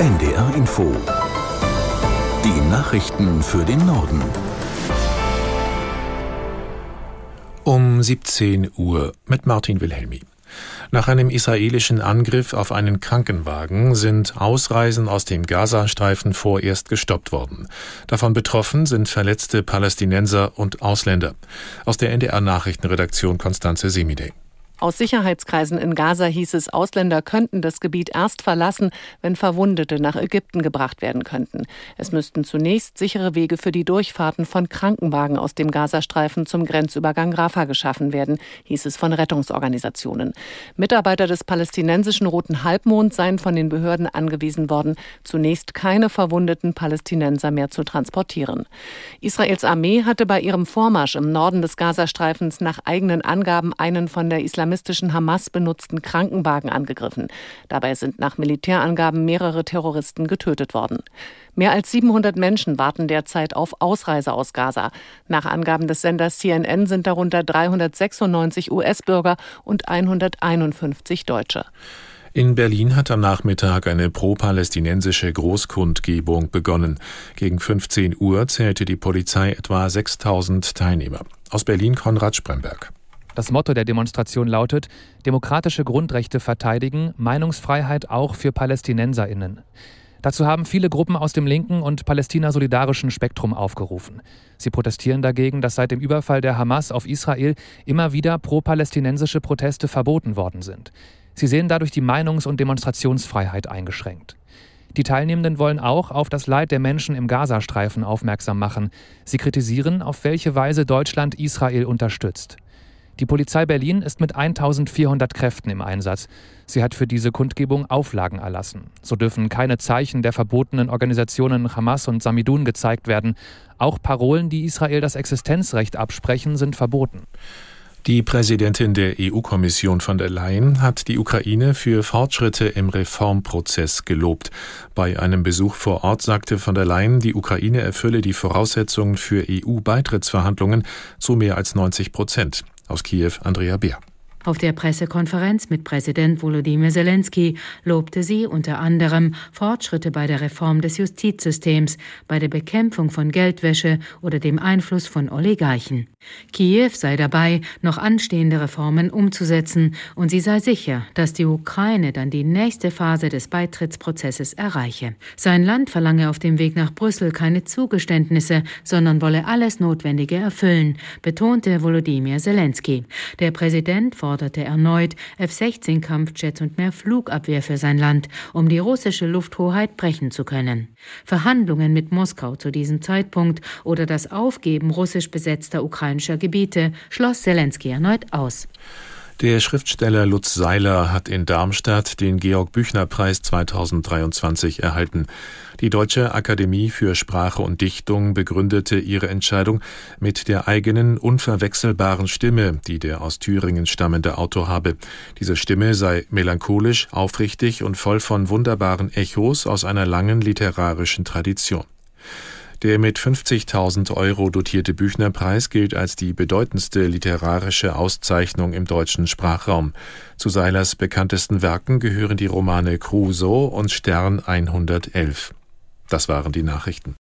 NDR Info. Die Nachrichten für den Norden. Um 17 Uhr mit Martin Wilhelmi. Nach einem israelischen Angriff auf einen Krankenwagen sind Ausreisen aus dem Gazastreifen vorerst gestoppt worden. Davon betroffen sind verletzte Palästinenser und Ausländer. Aus der NDR Nachrichtenredaktion Konstanze Semide. Aus Sicherheitskreisen in Gaza hieß es, Ausländer könnten das Gebiet erst verlassen, wenn Verwundete nach Ägypten gebracht werden könnten. Es müssten zunächst sichere Wege für die Durchfahrten von Krankenwagen aus dem Gazastreifen zum Grenzübergang Rafah geschaffen werden, hieß es von Rettungsorganisationen. Mitarbeiter des palästinensischen Roten Halbmonds seien von den Behörden angewiesen worden, zunächst keine verwundeten Palästinenser mehr zu transportieren. Israels Armee hatte bei ihrem Vormarsch im Norden des Gazastreifens nach eigenen Angaben einen von der Islamistischen islamistischen Hamas benutzten Krankenwagen angegriffen. Dabei sind nach Militärangaben mehrere Terroristen getötet worden. Mehr als 700 Menschen warten derzeit auf Ausreise aus Gaza. Nach Angaben des Senders CNN sind darunter 396 US-Bürger und 151 Deutsche. In Berlin hat am Nachmittag eine pro-palästinensische Großkundgebung begonnen. Gegen 15 Uhr zählte die Polizei etwa 6000 Teilnehmer. Aus Berlin Konrad Spremberg. Das Motto der Demonstration lautet Demokratische Grundrechte verteidigen, Meinungsfreiheit auch für Palästinenserinnen. Dazu haben viele Gruppen aus dem linken und palästina-solidarischen Spektrum aufgerufen. Sie protestieren dagegen, dass seit dem Überfall der Hamas auf Israel immer wieder pro-palästinensische Proteste verboten worden sind. Sie sehen dadurch die Meinungs- und Demonstrationsfreiheit eingeschränkt. Die Teilnehmenden wollen auch auf das Leid der Menschen im Gazastreifen aufmerksam machen. Sie kritisieren, auf welche Weise Deutschland Israel unterstützt. Die Polizei Berlin ist mit 1400 Kräften im Einsatz. Sie hat für diese Kundgebung Auflagen erlassen. So dürfen keine Zeichen der verbotenen Organisationen Hamas und Samidun gezeigt werden. Auch Parolen, die Israel das Existenzrecht absprechen, sind verboten. Die Präsidentin der EU-Kommission von der Leyen hat die Ukraine für Fortschritte im Reformprozess gelobt. Bei einem Besuch vor Ort sagte von der Leyen, die Ukraine erfülle die Voraussetzungen für EU-Beitrittsverhandlungen zu mehr als 90 Prozent. Aus Kiew Andrea Beer. Auf der Pressekonferenz mit Präsident Volodymyr Zelensky lobte sie unter anderem Fortschritte bei der Reform des Justizsystems, bei der Bekämpfung von Geldwäsche oder dem Einfluss von Oligarchen. Kiew sei dabei, noch anstehende Reformen umzusetzen und sie sei sicher, dass die Ukraine dann die nächste Phase des Beitrittsprozesses erreiche. Sein Land verlange auf dem Weg nach Brüssel keine Zugeständnisse, sondern wolle alles Notwendige erfüllen, betonte Volodymyr Zelensky. Der Präsident forderte erneut F-16-Kampfjets und mehr Flugabwehr für sein Land, um die russische Lufthoheit brechen zu können. Verhandlungen mit Moskau zu diesem Zeitpunkt oder das Aufgeben russisch besetzter ukrainischer Gebiete schloss Zelensky erneut aus. Der Schriftsteller Lutz Seiler hat in Darmstadt den Georg Büchner Preis 2023 erhalten. Die Deutsche Akademie für Sprache und Dichtung begründete ihre Entscheidung mit der eigenen unverwechselbaren Stimme, die der aus Thüringen stammende Autor habe. Diese Stimme sei melancholisch, aufrichtig und voll von wunderbaren Echos aus einer langen literarischen Tradition. Der mit 50.000 Euro dotierte Büchnerpreis gilt als die bedeutendste literarische Auszeichnung im deutschen Sprachraum. Zu Seilers bekanntesten Werken gehören die Romane Crusoe und Stern 111. Das waren die Nachrichten.